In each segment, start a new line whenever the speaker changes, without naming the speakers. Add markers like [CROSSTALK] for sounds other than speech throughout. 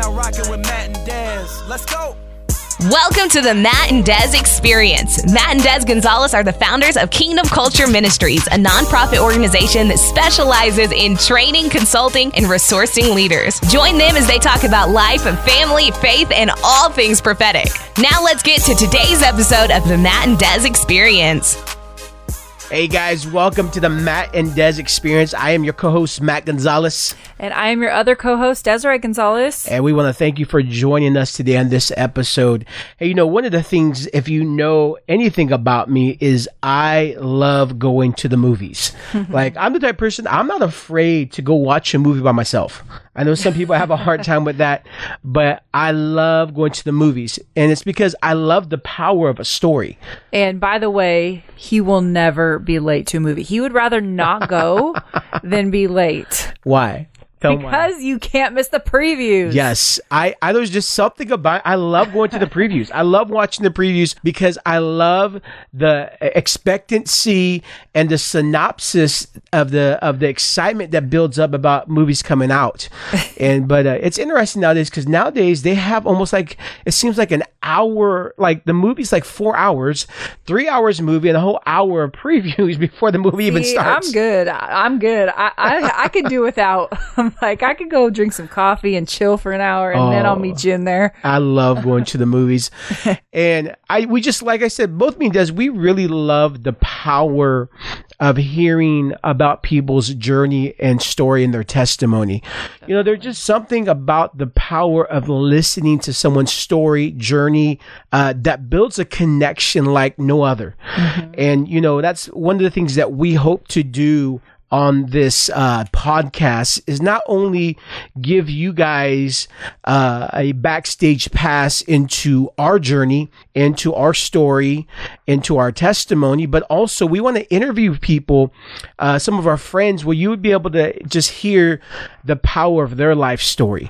now rocking with Matt and. Let's go.
Welcome to the Matt and Des Experience. Matt and Des Gonzales are the founders of Kingdom Culture Ministries, a nonprofit organization that specializes in training, consulting, and resourcing leaders. Join them as they talk about life, family, faith, and all things prophetic. Now let's get to today's episode of the Matt and Des Experience.
Hey guys, welcome to the Matt and Des Experience. I am your co-host Matt Gonzales,
And I am your other co host, Deseree Gonzales.
and we want to thank you for joining us today on this episode. Hey, you know, one of the things, if you know anything about me, is I love going to the movies. [LAUGHS] like, I'm the type of person, I'm not afraid to go watch a movie by myself. I know some people have a hard time with that, but I love going to the movies. And it's because I love the power of a story.
And by the way, he will never be late to a movie. He would rather not go [LAUGHS] than be late
Why? Tell 'em why.
because you can't miss the previews.
Yes, I, I there's just something about I love going to the previews. I love watching the previews because I love the expectancy and the synopsis of the of the excitement that builds up about movies coming out. [LAUGHS] and but uh, it's interesting nowadays because nowadays they have almost like it seems like an hour like the movie's like four hours, three hours movie and a whole hour of [LAUGHS] previews before the movie even starts.
I'm good. I'm good. I, I I could do without. [LAUGHS] I'm like I could go drink some coffee and chill for an hour, and then I'll
Oh.
meet you in there.
I love going to the movies. [LAUGHS] And I we just like I said, both me and Des, we really love the power of hearing about people's journey and story and their testimony. You know, there's just something about the power of listening to someone's story, journey, uh, that builds a connection like no other. And, you know, that's one of the things that we hope to do on this uh, podcast is not only give you guys uh, a backstage pass into our journey, into our story, into our testimony, but also we want to interview people, uh, some of our friends, where you would be able to just hear the power of their life story.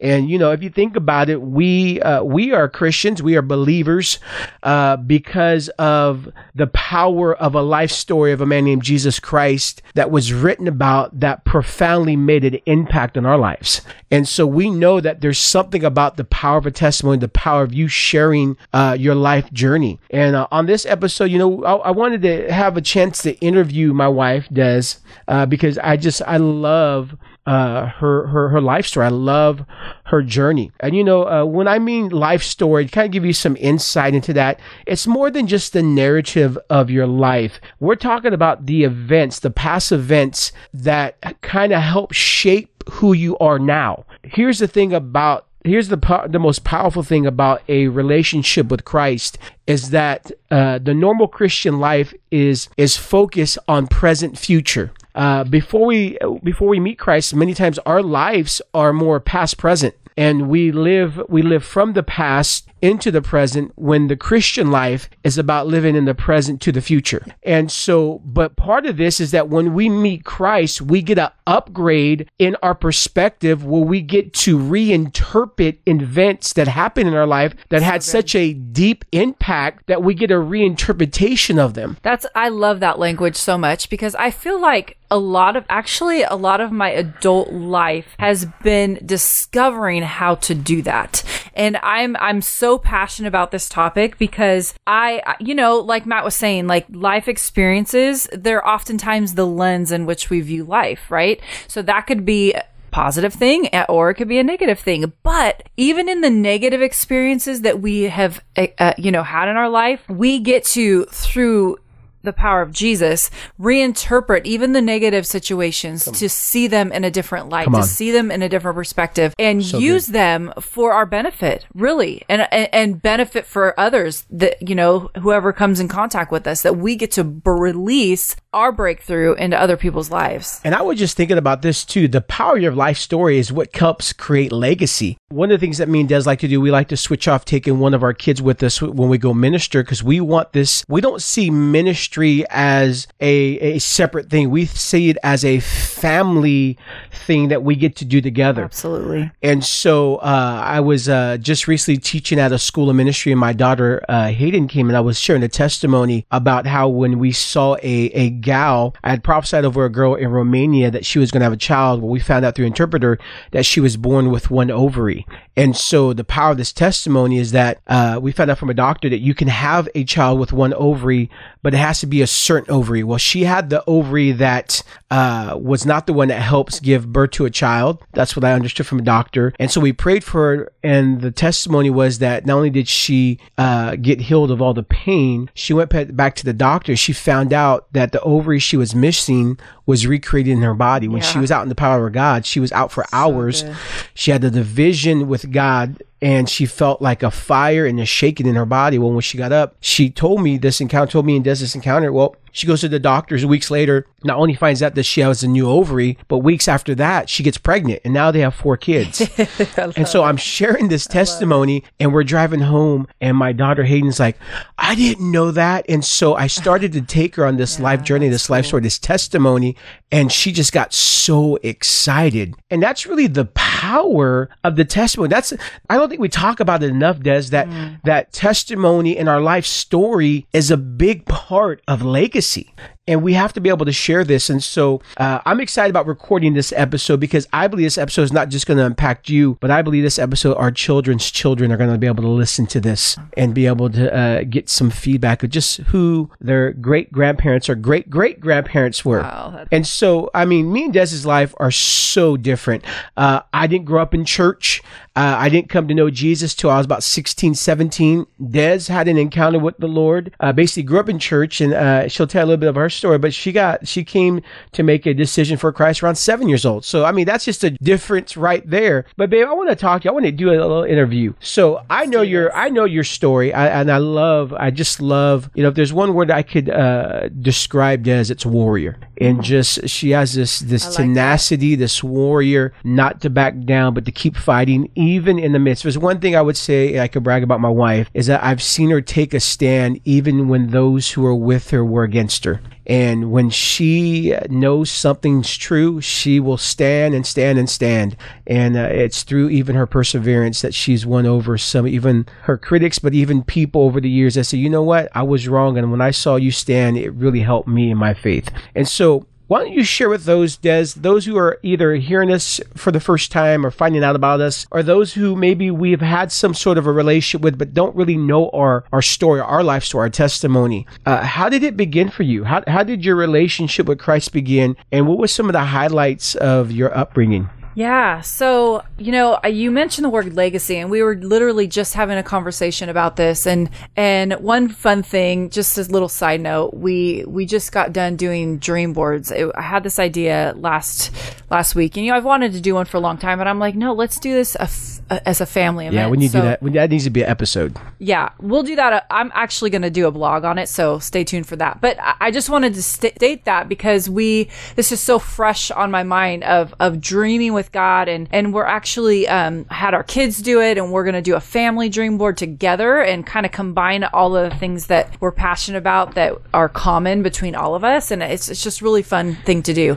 And you know, if you think about it, we uh, we are Christians, we are believers uh, because of the power of a life story of a man named Jesus Christ that was written about that profoundly made an impact on our lives. And so we know that there's something about the power of a testimony, the power of you sharing uh, your life journey. And uh, on this episode, you know, I, I wanted to have a chance to interview my wife, Des, uh, because I just I love uh, her her her life story. I love her journey. And you know, uh, when I mean life story, to kind of give you some insight into that, it's more than just the narrative of your life. We're talking about the events, the past events that kind of help shape who you are now. Here's the thing about here's the po- the most powerful thing about a relationship with Christ is that uh, the normal Christian life is is focused on present future. Uh, before we before we meet Christ, many times our lives are more past present, and we live we live from the past into the present when the Christian life is about living in the present to the future. And so, but part of this is that when we meet Christ, we get an upgrade in our perspective where we get to reinterpret events that happen in our life that had such a deep impact that we get a reinterpretation of them.
That's I love that language so much because I feel like a lot of actually a lot of my adult life has been discovering how to do that. And I'm I'm so passionate about this topic because I you know, like Matt was saying, like life experiences, they're oftentimes the lens in which we view life, right? So that could be a positive thing eh, or it could be a negative thing but even in the negative experiences that we have uh, you know had in our life we get to through the power of Jesus, reinterpret even the negative situations to see them in a different light, to see them in a different perspective, and use them for our benefit, really, and, and and benefit for others that you know whoever comes in contact with us, that we get to release our breakthrough into other people's lives.
And I was just thinking about this too. The power of your life story is what helps create legacy. One of the things that me and Des like to do, we like to switch off taking one of our kids with us when we go minister because we want this. We don't see ministry as a, a separate thing. We see it as a family thing that we get to do together.
Absolutely.
And so uh, I was uh, just recently teaching at a school of ministry, and my daughter uh, Hayden came and I was sharing a testimony about how when we saw a, a gal. I had prophesied over a girl in Romania that she was going to have a child. Well, we found out through interpreter that she was born with one ovary. And so the power of this testimony is that uh, we found out from a doctor that you can have a child with one ovary, but it has to be a certain ovary. Well, she had the ovary that uh, was not the one that helps give birth to a child. That's what I understood from a doctor. And so we prayed for her, and the testimony was that not only did she uh, get healed of all the pain, she went back to the doctor. She found out that the ovary she was missing was recreated in her body. When she was out in the power of God, she was out for hours.
good.
She had the division with God and she felt like a fire and a shaking in her body. Well, when she got up, she told me this encounter, told me and Des this encounter. Well, she goes to the doctors weeks later, not only finds out that she has a new ovary, but weeks after that, she gets pregnant and now they have four kids. [LAUGHS] and so I'm sharing this testimony and we're driving home and my daughter Hayden's like, I didn't know that. And so I started to take her on this [LAUGHS] life journey, this life story, this testimony. And she just got so excited. And that's really the power of the testimony. That's, I don't think we talk about it enough, Des, that, mm. that testimony in our life story is a big part of legacy. And we have to be able to share this. And so uh, I'm excited about recording this episode because I believe this episode is not just going to impact you, but I believe this episode, our children's children are going to be able to listen to this and be able to uh, get some feedback of just who their great grandparents or great great grandparents were.
Wow,
And so, I mean, me and Des's life are so different. Uh, I didn't grow up in church. Uh, I didn't come to know Jesus till I was about 16, 17. Des had an encounter with the Lord. Uh, basically grew up in church and, uh, she'll tell a little bit of her story, but she got, she came to make a decision for Christ around seven years old. So, I mean, that's just a difference right there. But babe, I want to talk to you. I want to do a little interview. So I know your, I know your story I, and I love, I just love, you know, if there's one word I could, uh, describe Des, it's warrior. And just, she has this, this
like that.
tenacity, this warrior, not to back down, but to keep fighting, even in the midst. There's one thing I would say I could brag about my wife is that I've seen her take a stand even when those who are with her were against her. And when she knows something's true, she will stand and stand and stand. And uh, it's through even her perseverance that she's won over some, even her critics, but even people over the years that say, you know what, I was wrong. And when I saw you stand, it really helped me in my faith. And so why don't you share with those, Des, those who are either hearing us for the first time or finding out about us, or those who maybe we've had some sort of a relationship with but don't really know our, our story, our life story, our testimony. Uh, how did it begin for you? How, how did your relationship with Christ begin? And what were some of the highlights of your upbringing?
Yeah. So, you know, uh, you mentioned the word legacy and we were literally just having a conversation about this and and one fun thing, just as a little side note, we we just got done doing dream boards. It, I had this idea last last week and you know, I've wanted to do one for a long time, but I'm like, no, let's do this a f- a- as a family event.
Yeah, we need to
So-
do that. We- That needs to be an episode.
yeah, we'll do that. Uh, I'm actually going to do a blog on it, so stay tuned for that. But I- I just wanted to st- state that because we this is so fresh on my mind of of dreaming with God, and and we're actually um, had our kids do it, and we're going to do a family dream board together and kind of combine all of the things that we're passionate about that are common between all of us, and it's it's just really fun thing to do.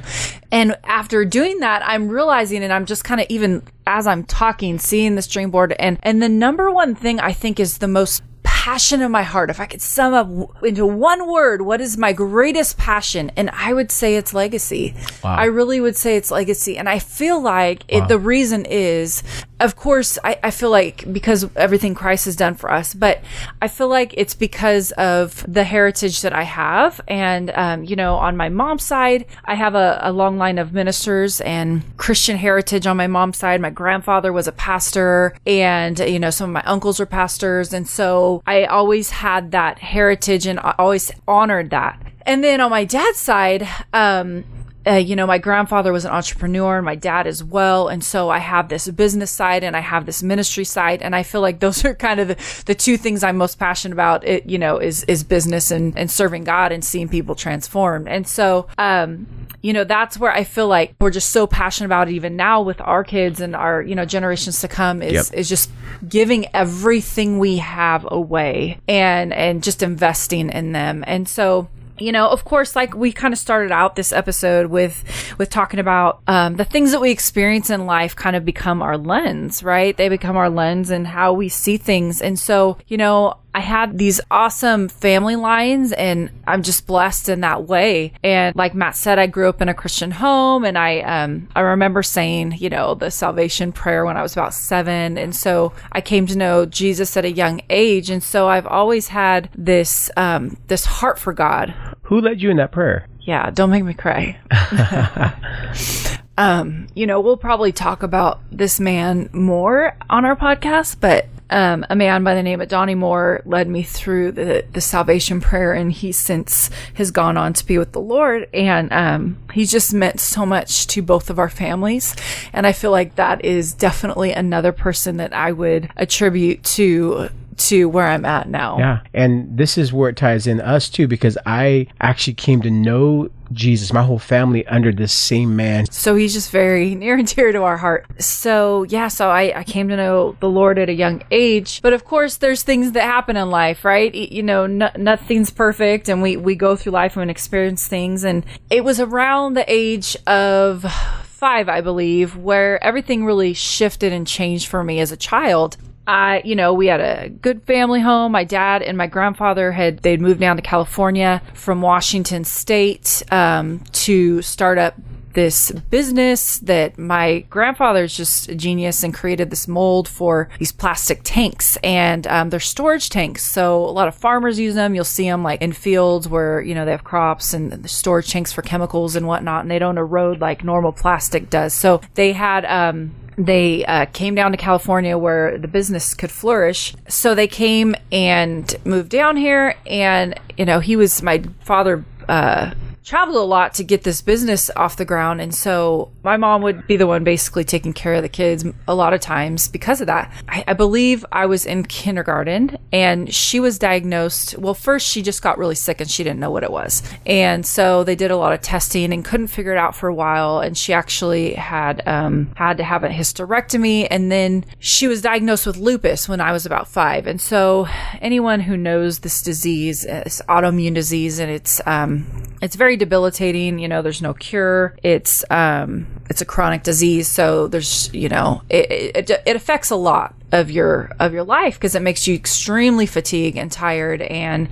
And after doing that, I'm realizing, and I'm just kind of even as I'm talking, seeing this dream board, and and the number one thing I think is the most passion of my heart. If I could sum up into one word, what is my greatest passion? And I would say it's legacy. I really would say it's legacy. And I feel like it, the reason is, of course, I, I feel like because everything Christ has done for us, but I feel like it's because of the heritage that I have. And, um, you know, on my mom's side, I have a, a long line of ministers and Christian heritage on my mom's side. My grandfather was a pastor and, you know, some of my uncles were pastors. And so I always had that heritage and I always honored that. And then on my dad's side, um, uh, you know, my grandfather was an entrepreneur and my dad as well. And so I have this business side and I have this ministry side. And I feel like those [LAUGHS] are kind of the, the two things I'm most passionate about. It, you know, is, is business and, and serving God and seeing people transformed. And so, um, you know, that's where I feel like we're just so passionate about it even now with our kids and our, you know, generations to come is,
Yep.
is just giving everything we have away and, and just investing in them. And so, you know of course like we kind of started out this episode with with talking about um, the things that we experience in life kind of become our lens right? They become our lens and how we see things. And so you know I had these awesome family lines and I'm just blessed in that way. And like Matt said, I grew up in a Christian home and I, um, I remember saying, you know, the salvation prayer when I was about seven. And so I came to know Jesus at a young age. And so I've always had this, um, this heart for God.
Who led you in that prayer?
Yeah. Don't make me cry. [LAUGHS] um, you know, we'll probably talk about this man more on our podcast, but um, a man by the name of Donnie Moore led me through the, the salvation prayer, and he since has gone on to be with the Lord. And um, he's just meant so much to both of our families. And I feel like that is definitely another person that I would attribute to to where I'm at now.
Yeah. And this is where it ties in us too, because I actually came to know Jesus, my whole family under this same man.
So he's just very [LAUGHS] near and dear to our heart. So yeah, so I, I came to know the Lord at a young age. But of course, there's things that happen in life, right? You know, no, nothing's perfect and we, we go through life and experience things. And it was around the age of five, I believe, where everything really shifted and changed for me as a child. I, you know, we had a good family home. My dad and my grandfather had they'd moved down to California from Washington State um, to start up this business that my grandfather's just a genius and created this mold for these plastic tanks and um, they're storage tanks. So a lot of farmers use them. You'll see them like in fields where, you know, they have crops and storage tanks for chemicals and whatnot and they don't erode like normal plastic does. So they had, um, they uh, came down to California where the business could flourish. So they came and moved down here. And, you know, he was my father. Uh, traveled a lot to get this business off the ground. And so my mom would be the one basically taking care of the kids a lot of times because of that. I, I, believe I was in kindergarten and she was diagnosed. Well, first she just got really sick and she didn't know what it was. And so they did a lot of testing and couldn't figure it out for a while. And she actually had, um, had to have a hysterectomy. And then she was diagnosed with lupus when I was about five. And so anyone who knows this disease, this autoimmune disease, and it's, um, it's very debilitating. You know, there's no cure. It's um, it's a chronic disease, so there's you know it, it, it affects a lot of your of your life because it makes you extremely fatigued and tired, and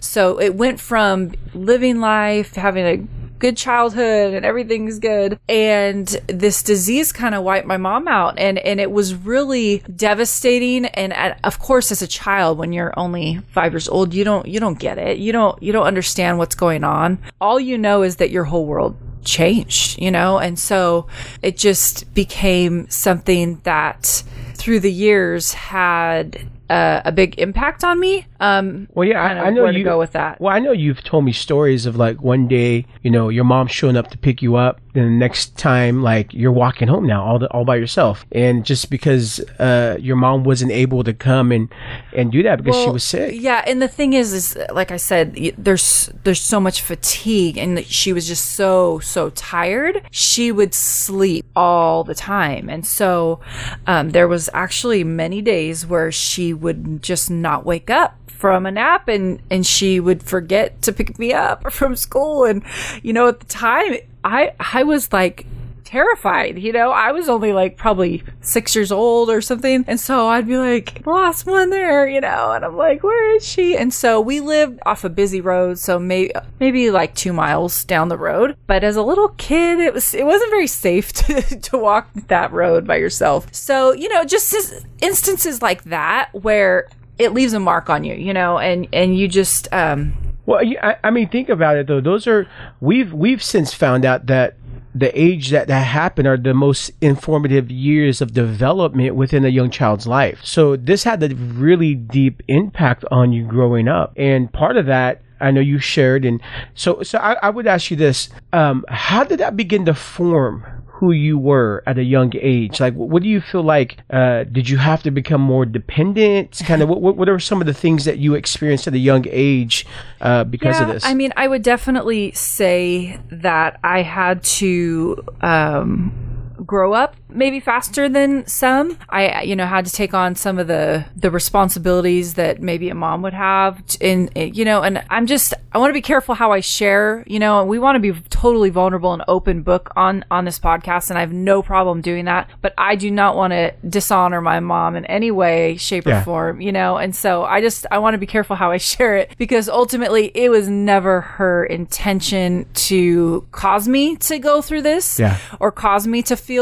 so it went from living life having a good childhood and everything's good. And this disease kind of wiped my mom out. And, and it was really devastating. And at, of course, as a child, when you're only five years old, you don't, you don't get it. You don't, you don't understand what's going on. All you know is that your whole world changed, you know? And so it just became something that through the years had uh, a big impact on me. Um,
well, yeah, I, I know you
go with that.
Well, I know you've told me stories of like one day, you know, your mom showing up to pick you up, and the next time, like you're walking home now, all the, all by yourself, and just because uh, your mom wasn't able to come and and do that because well, she was sick.
Yeah, and the thing is, is like I said, there's there's so much fatigue, and she was just so so tired. She would sleep all the time, and so um, there was actually many days where she would just not wake up from a nap and and she would forget to pick me up [LAUGHS] from school. And you know at the time I I was like terrified. You know, I was only like probably six years old or something. And so I'd be like, lost one there, you know, and I'm like, where is she? And so we lived off a busy road. So maybe, maybe like two miles down the road. But as a little kid, it was, it wasn't very safe [LAUGHS] to, to walk that road by yourself. So, you know, just instances like that where it leaves a mark on you, you know, and, and you just, um,
well, I, I mean, think about it though. Those are we've we've since found out that the age that that happened are the most informative years of development within a young child's life. So this had a really deep impact on you growing up, and part of that I know you shared. And so, so I, I would ask you this: um, How did that begin to form who you were at a young age? Like, what do you feel like? Uh, did you have to become more dependent? [LAUGHS] Kind of, what, what are some of the things that you experienced at a young age uh, because
yeah,
of this?
I mean, I would definitely say that I had to. Um, grow up maybe faster than some. I, you know, had to take on some of the the responsibilities that maybe a mom would have, and eh, you know, and I'm just I want to be careful how I share, you know, and we want to be totally vulnerable and open book on on this podcast and I have no problem doing that, but I do not want to dishonor my mom in any way, shape
Yeah.
or form, you know. And so I just I want to be careful how I share it because ultimately it was never her intention to cause me to go through this
Yeah.
or cause me to feel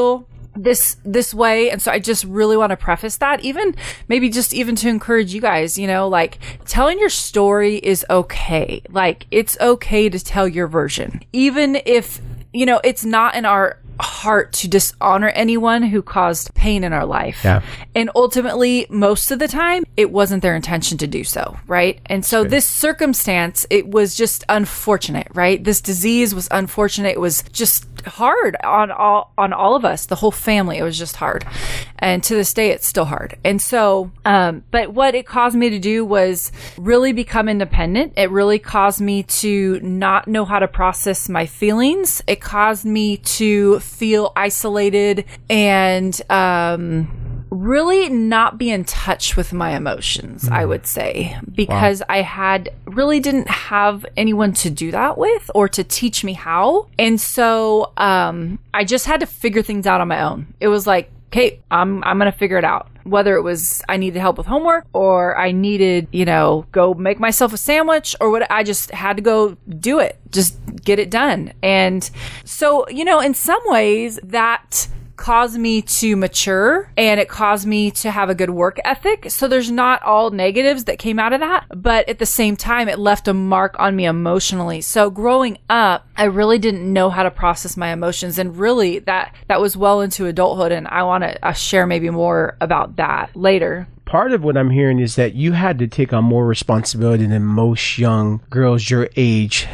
this this way. And so i just really want to preface that even maybe just even to encourage you guys you know like telling your story is okay. Like it's okay to tell your version. Even if you know it's not in our heart to dishonor anyone who caused pain in our life.
Yeah.
and ultimately most of the time it wasn't their intention to do so right? And so this circumstance it was just unfortunate right? This disease was unfortunate. It was just hard on all on all of us. The whole family it was just hard. And to this day it's still hard. And so um but what it caused me to do was really become independent. It really caused me to not know how to process my feelings. It caused me to feel isolated and um really not be in touch with my emotions, I would say, because I had really didn't have anyone to do that with or to teach me how. And so um, I just had to figure things out on my own. It was like, okay, I'm I'm gonna figure it out. Whether it was I needed help with homework or I needed, you know, go make myself a sandwich or what I just had to go do it. Just get it done. And so, you know, in some ways that caused me to mature and it caused me to have a good work ethic. So there's not all negatives that came out of that, but at the same time, it left a mark on me emotionally. So growing up, I really didn't know how to process my emotions. And really that, that was well into adulthood. And I want to share maybe more about that later.
Part of what I'm hearing is that you had to take on more responsibility than most young girls your age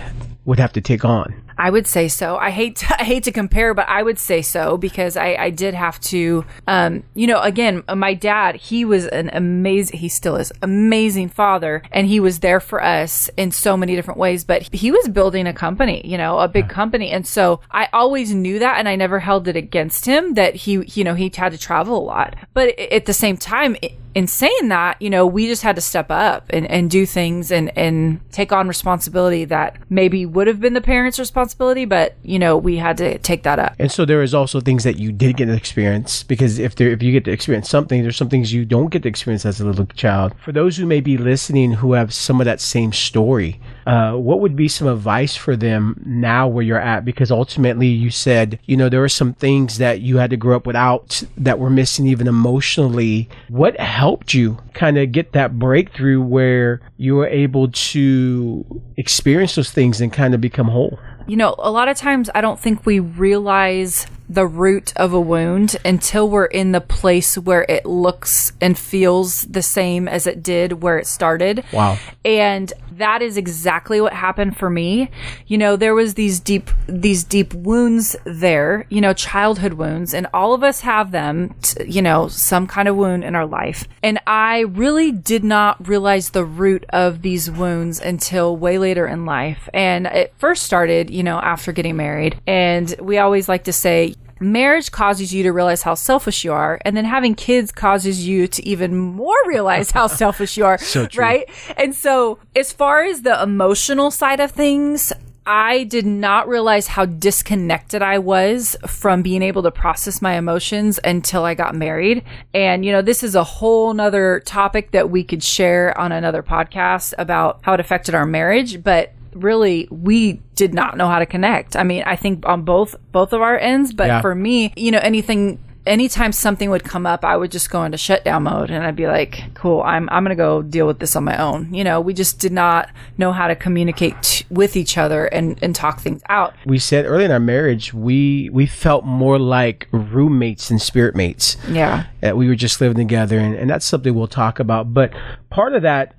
would have to take on.
I would say so. I hate to, [LAUGHS] I hate to compare, but I would say so because I, I did have to, um, you know, again, my dad, he was an amazing, he still is amazing father and he was there for us in so many different ways, but he was building a company, you know, a big company. And so I always knew that and I never held it against him that he, you know, he had to travel a lot. But at the same time, in saying that, you know, we just had to step up and, and do things and, and take on responsibility that maybe would have been the parents' responsibility, but you know, we had to take that up.
And so there is also things that you did get to experience because if there if you get to experience something, there's some things you don't get to experience as a little child. For those who may be listening who have some of that same story, uh, what would be some advice for them now where you're at? Because ultimately you said, you know, there were some things that you had to grow up without that were missing even emotionally. What helped you kind of get that breakthrough where you were able to experience those things and kind of become whole?
You know, a lot of times I don't think we realize the root of a wound until we're in the place where it looks and feels the same as it did where it started.
Wow.
And that is exactly what happened for me. You know, there was these deep these deep wounds there, you know, childhood wounds and all of us have them, t- you know, some kind of wound in our life. And I really did not realize the root of these wounds until way later in life. And it first started, you know, after getting married. And we always like to say marriage causes you to realize how selfish you are and then having kids causes you to even more realize how [LAUGHS] selfish you are
So true.
right and so as far as the emotional side of things I did not realize how disconnected I was from being able to process my emotions until I got married. And, you know, this is a whole nother topic that we could share on another podcast about how it affected our marriage. But really we did not know how to connect. I mean, I think on both both of our ends, but
Yeah.
for me, you know, anything anytime something would come up, I would just go into shutdown mode and I'd be like, cool, I'm I'm going to go deal with this on my own. You know, we just did not know how to communicate t- with each other and and talk things out.
we said early in our marriage we we felt more like roommates and spirit mates
Yeah.
that we were just living together and, and that's something we'll talk about but part of that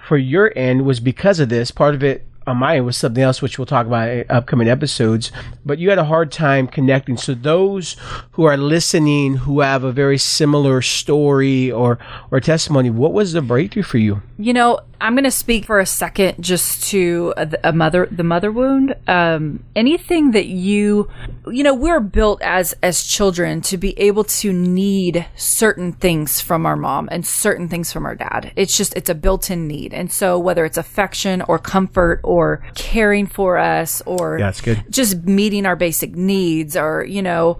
for your end was because of this part of it on my end was something else which we'll talk about in upcoming episodes but you had a hard time connecting. So those who are listening who have a very similar story or or testimony what was the breakthrough for you?
You know, I'm going to speak for a second just to a, a mother, the mother wound. Um, anything that you, you know, we're built as as children to be able to need certain things from our mom and certain things from our dad. It's just it's a built-in need, and so whether it's affection or comfort or caring for us or
Yeah, good.
just meeting our basic needs or you know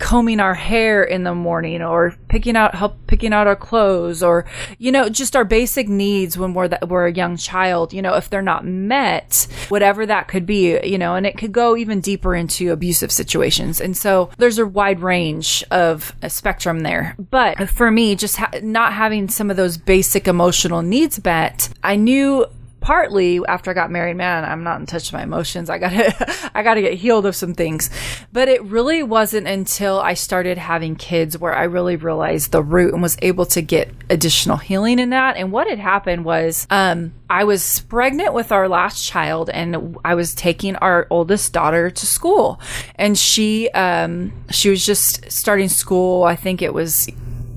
combing our hair in the morning or picking out help picking out our clothes or you know just our basic needs when we're that we're a young child you know if they're not met whatever that could be you know and it could go even deeper into abusive situations. And so there's a wide range of a spectrum there. But for me just ha- not having some of those basic emotional needs met i knew partly after I got married, man, I'm not in touch with my emotions. I gotta, [LAUGHS] I gotta get healed of some things. But it really wasn't until I started having kids where I really realized the root and was able to get additional healing in that. And what had happened was, um, I was pregnant with our last child and I was taking our oldest daughter to school and she, um, she was just starting school. I think it was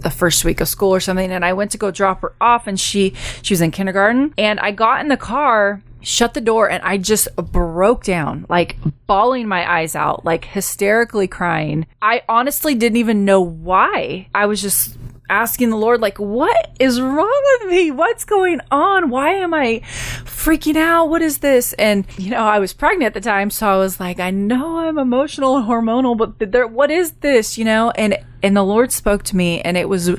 the first week of school or something and I went to go drop her off and she she was in kindergarten. And I got in the car shut the door and I just broke down like bawling my eyes out like hysterically crying. I honestly didn't even know why. I was just asking the Lord, like, what is wrong with me? What's going on? Why am I freaking out? What is this? And, you know, I was pregnant at the time. So I was like, I know I'm emotional and hormonal, but there, what is this? You know, and, and the Lord spoke to me and it was,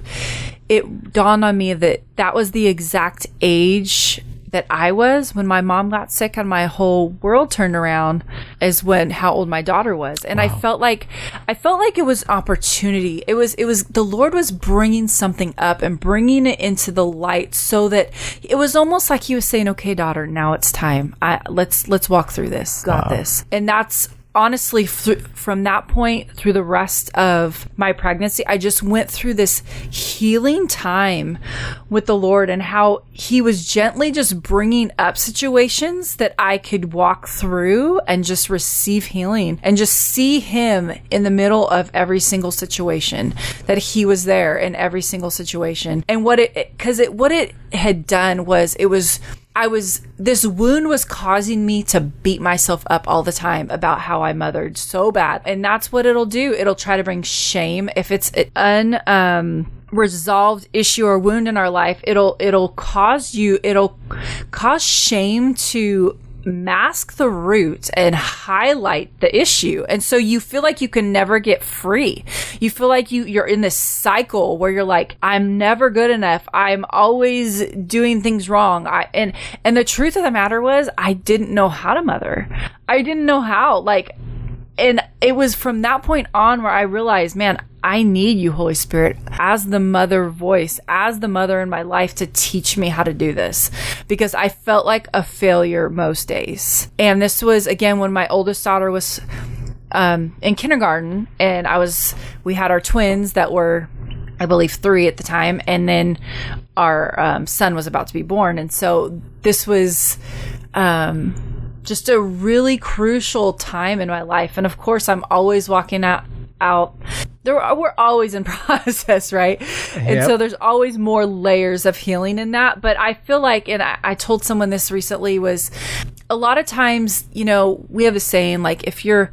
it dawned on me that that was the exact age that I was when my mom got sick and my whole world turned around is when how old my daughter was. And I felt like I felt like it was opportunity. It was it was the Lord was bringing something up and bringing it into the light so that it was almost like he was saying okay daughter now it's time. I let's let's walk through this. Got this. And that's honestly th- from that point through the rest of my pregnancy i just went through this healing time with the lord and how he was gently just bringing up situations that i could walk through and just receive healing and just see him in the middle of every single situation that he was there in every single situation. And what it because it what it had done was it was I was, this wound was causing me to beat myself up all the time about how I mothered so bad. And that's what it'll do. It'll try to bring shame. If it's an, um, unresolved issue or wound in our life, it'll, it'll cause you, it'll cause shame to mask the root and highlight the issue. And so you feel like you can never get free. You feel like you, you're in this cycle where you're like, I'm never good enough. I'm always doing things wrong. I, and, and the truth of the matter was I didn't know how to mother. I didn't know how. Like, and it was from that point on where I realized, man, I need you, Holy Spirit, as the mother voice, as the mother in my life to teach me how to do this because I felt like a failure most days. And this was again when my oldest daughter was um, in kindergarten and I was, we had our twins that were, I believe, three at the time. And then our um, son was about to be born. And so this was, um, just a really crucial time in my life. And of course, I'm always walking out out. There are, we're always in [LAUGHS] process right? And so there's always more layers of healing in that. But i feel like and I, I told someone this recently was a lot of times you know we have a saying like if you're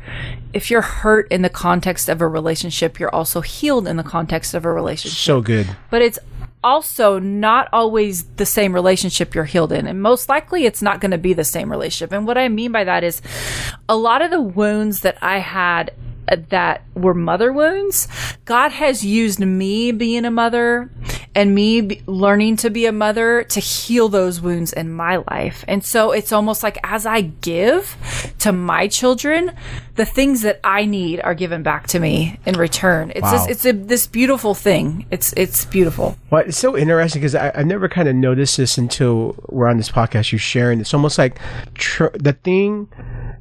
if you're hurt in the context of a relationship you're also healed in the context of a relationship.
So good.
but it's also not always the same relationship you're healed in. And most likely it's not going to be the same relationship. And what I mean by that is a lot of the wounds that I had that were mother wounds, God has used me being a mother and me be- learning to be a mother to heal those wounds in my life. And so it's almost like as I give to my children, the things that I need are given back to me in return. It's
Wow.
just, it's a, this beautiful thing. It's it's beautiful.
Well, it's so interesting because I, I never kind of noticed this until we're on this podcast. You're sharing. It's almost like tr- the thing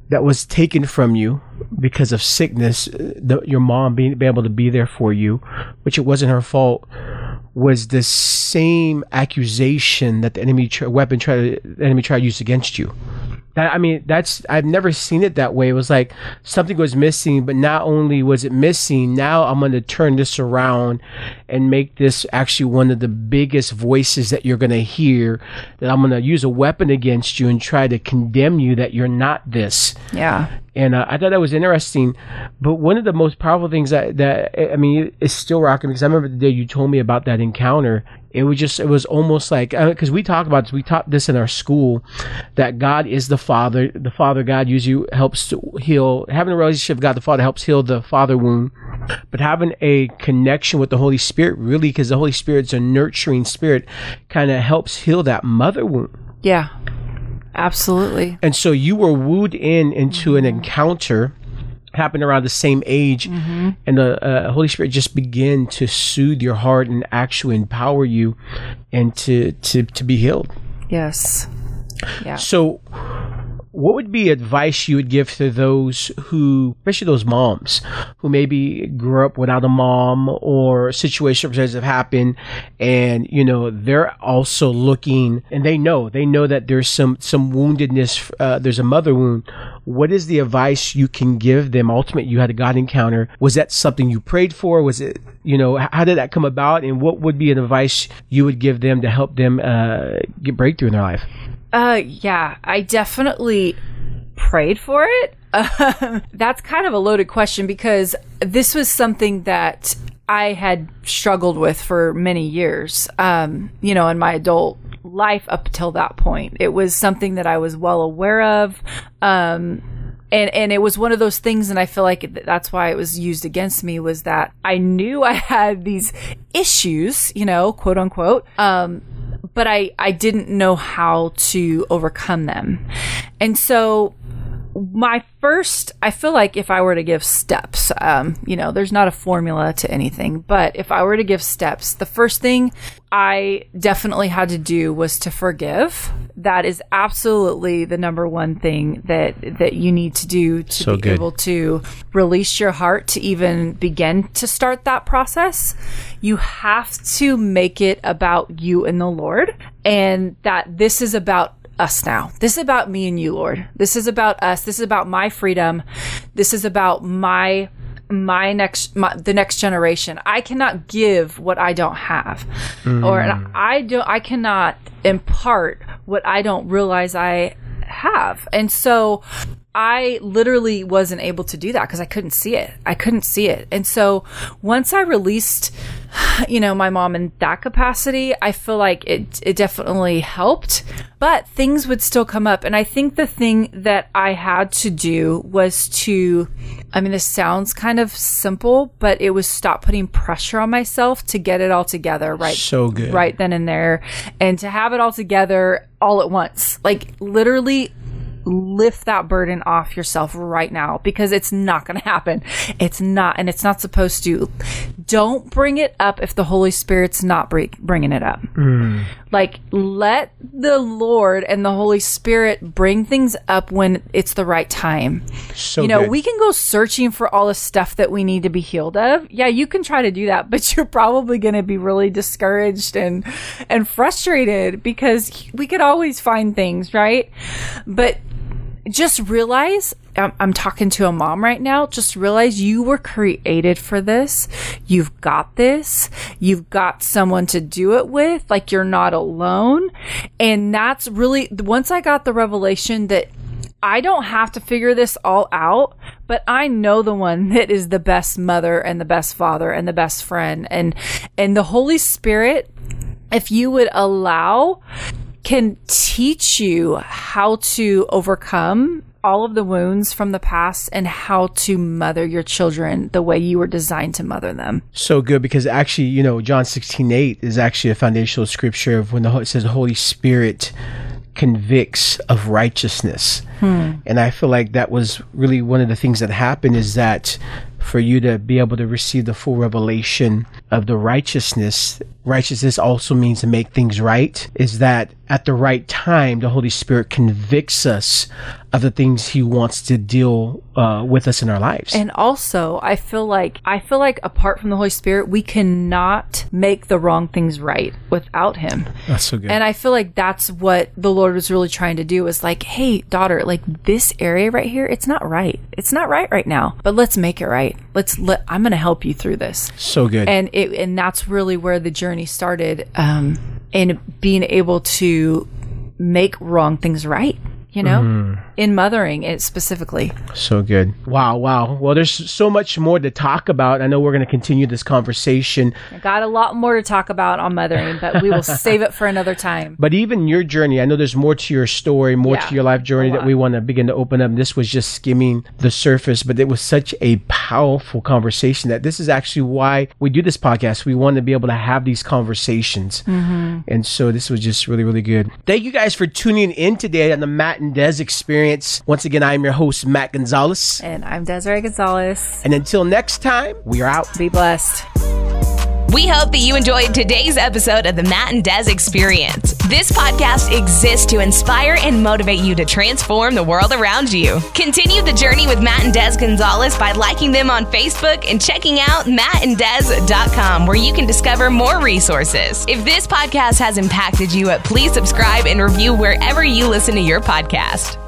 that was taken from you because of sickness, uh, the, your mom being, able to be there for you, which it wasn't her fault, was the same accusation that the enemy tr- weapon tried the enemy tried to use against you. That I mean, that's I've never seen it that way. It was like something was missing, but not only was it missing, now I'm going to turn this around and make this actually one of the biggest voices that you're going to hear. That I'm going to use a weapon against you and try to condemn you that you're not this.
Yeah.
And uh, I thought that was interesting. But one of the most powerful things that, that I mean, it's still rocking because I remember the day you told me about that encounter. It was just, it was almost like, because we talk about this, we taught this in our school that God is the Father. The Father God usually helps to heal, having a relationship with God the Father helps heal the father wound. But having a connection with the Holy Spirit, really, because the Holy Spirit's a nurturing spirit, kind of helps heal that mother wound.
Yeah. Absolutely.
And so you were wooed in into an encounter happened around the same age and the uh, holy spirit just began to soothe your heart and actually empower you and to to to be healed
Yes. Yeah.
so what would be advice you would give to those who, especially those moms who maybe grew up without a mom or situations have happened and, you know, they're also looking and they know, they know that there's some, some woundedness, uh, there's a mother wound. What is the advice you can give them? Ultimately, you had a God encounter. Was that something you prayed for? Was it, you know, how did that come about? And what would be an advice you would give them to help them, uh, get breakthrough in their life?
Uh, yeah, I definitely prayed for it. Um, [LAUGHS] that's kind of a loaded question because this was something that I had struggled with for many years. Um, you know, in my adult life up till that point, it was something that I was well aware of. Um, and and it was one of those things and i feel like th- that's why it was used against me was that i knew i had these issues you know quote unquote um but i i didn't know how to overcome them and so my first i feel like if i were to give steps um you know there's not a formula to anything but if i were to give steps the first thing i definitely had to do was to forgive that is absolutely the number one thing that that you need to do to
So
be
good.
able to release your heart to even begin to start that process you have to make it about you and the lord and that this is about us now. This is about me and you, Lord. This is about us. This is about my freedom. This is about my my next my, the next generation. I cannot give what I don't have. Mm. Or I don't I cannot impart what I don't realize I have. And so I literally wasn't able to do that because I couldn't see it. I couldn't see it. And so once I released, [SIGHS] you know, my mom in that capacity, I feel like it, it definitely helped, but things would still come up. And I think the thing that I had to do was to, I mean, this sounds kind of simple, but it was stop putting pressure on myself to get it all together right
So good.
right then and there and to have it all together all at once like literally lift that burden off yourself right now because it's not going [LAUGHS] to happen it's not and it's not supposed to don't bring it up if the holy spirit's not bringing it up hmm. like let the lord and the holy spirit bring things up when it's the right time
So
you know,
good.
we can go searching for all the stuff that we need to be healed of. Yeah, you can try to do that, [LAUGHS] but you're probably going to be really discouraged and and frustrated because we could always find things, right? But just realize I'm, I'm talking to a mom right now. Just realize you were created for this. You've got this. You've got someone to do it with. Like you're not alone. And that's really, once I got the revelation that I don't have to figure this all out, but I know the one [LAUGHS] that is the best mother and the best father and the best friend and and the Holy Spirit if you would allow can teach you how to overcome all of the wounds from the past and how to mother your children the way you were designed to mother them.
so good because actually, you know, John 16 8 is actually a foundational scripture of when the, it says the Holy Spirit convicts of righteousness. Hmm. And I feel like that was really one of the things that happened is that for you to be able to receive the full revelation of the righteousness. Righteousness also means to make things right. Is that at the right time, the Holy Spirit convicts us of the things He wants to deal uh, with us in our lives.
And also, I feel like I feel like apart from the Holy Spirit, we cannot make the wrong things right without Him.
That's so good.
And I feel like that's what the Lord was really trying to do. Was like, hey, daughter, like this area right here, it's not right. It's not right right now. But let's make it right. Let's let. I'm going to help you through this.
so good.
And it and that's really where the journey started. Um, in being able to make wrong things right. You know, in mothering it specifically.
So good. Wow, wow. Well, there's so much more to talk about. I know we're going to continue this conversation,
I got a lot more to talk about on mothering, but we will save it for another time. [LAUGHS]
but even your journey, I know there's more to your story, more
Yeah,
to your life journey that we want to begin to open up. This was just skimming the surface, but it was such a powerful conversation that this is actually why we do this podcast. We want to be able to have these conversations.
Mm-hmm.
And so this was just really, really good. Thank you guys for tuning in today on the Matt and Des experience. Once again, I'm your host, Matt Gonzales.
And I'm Deseree Gonzales.
And until next time, we are out.
Be blessed.
We hope that you enjoyed today's episode of the Matt and Des Experience. This podcast exists to inspire and motivate you to transform the world around you. Continue the journey with Matt and Des Gonzales by liking them on Facebook and checking out mattanddes.com where you can discover more resources. If this podcast has impacted you, please subscribe and review wherever you listen to your podcast.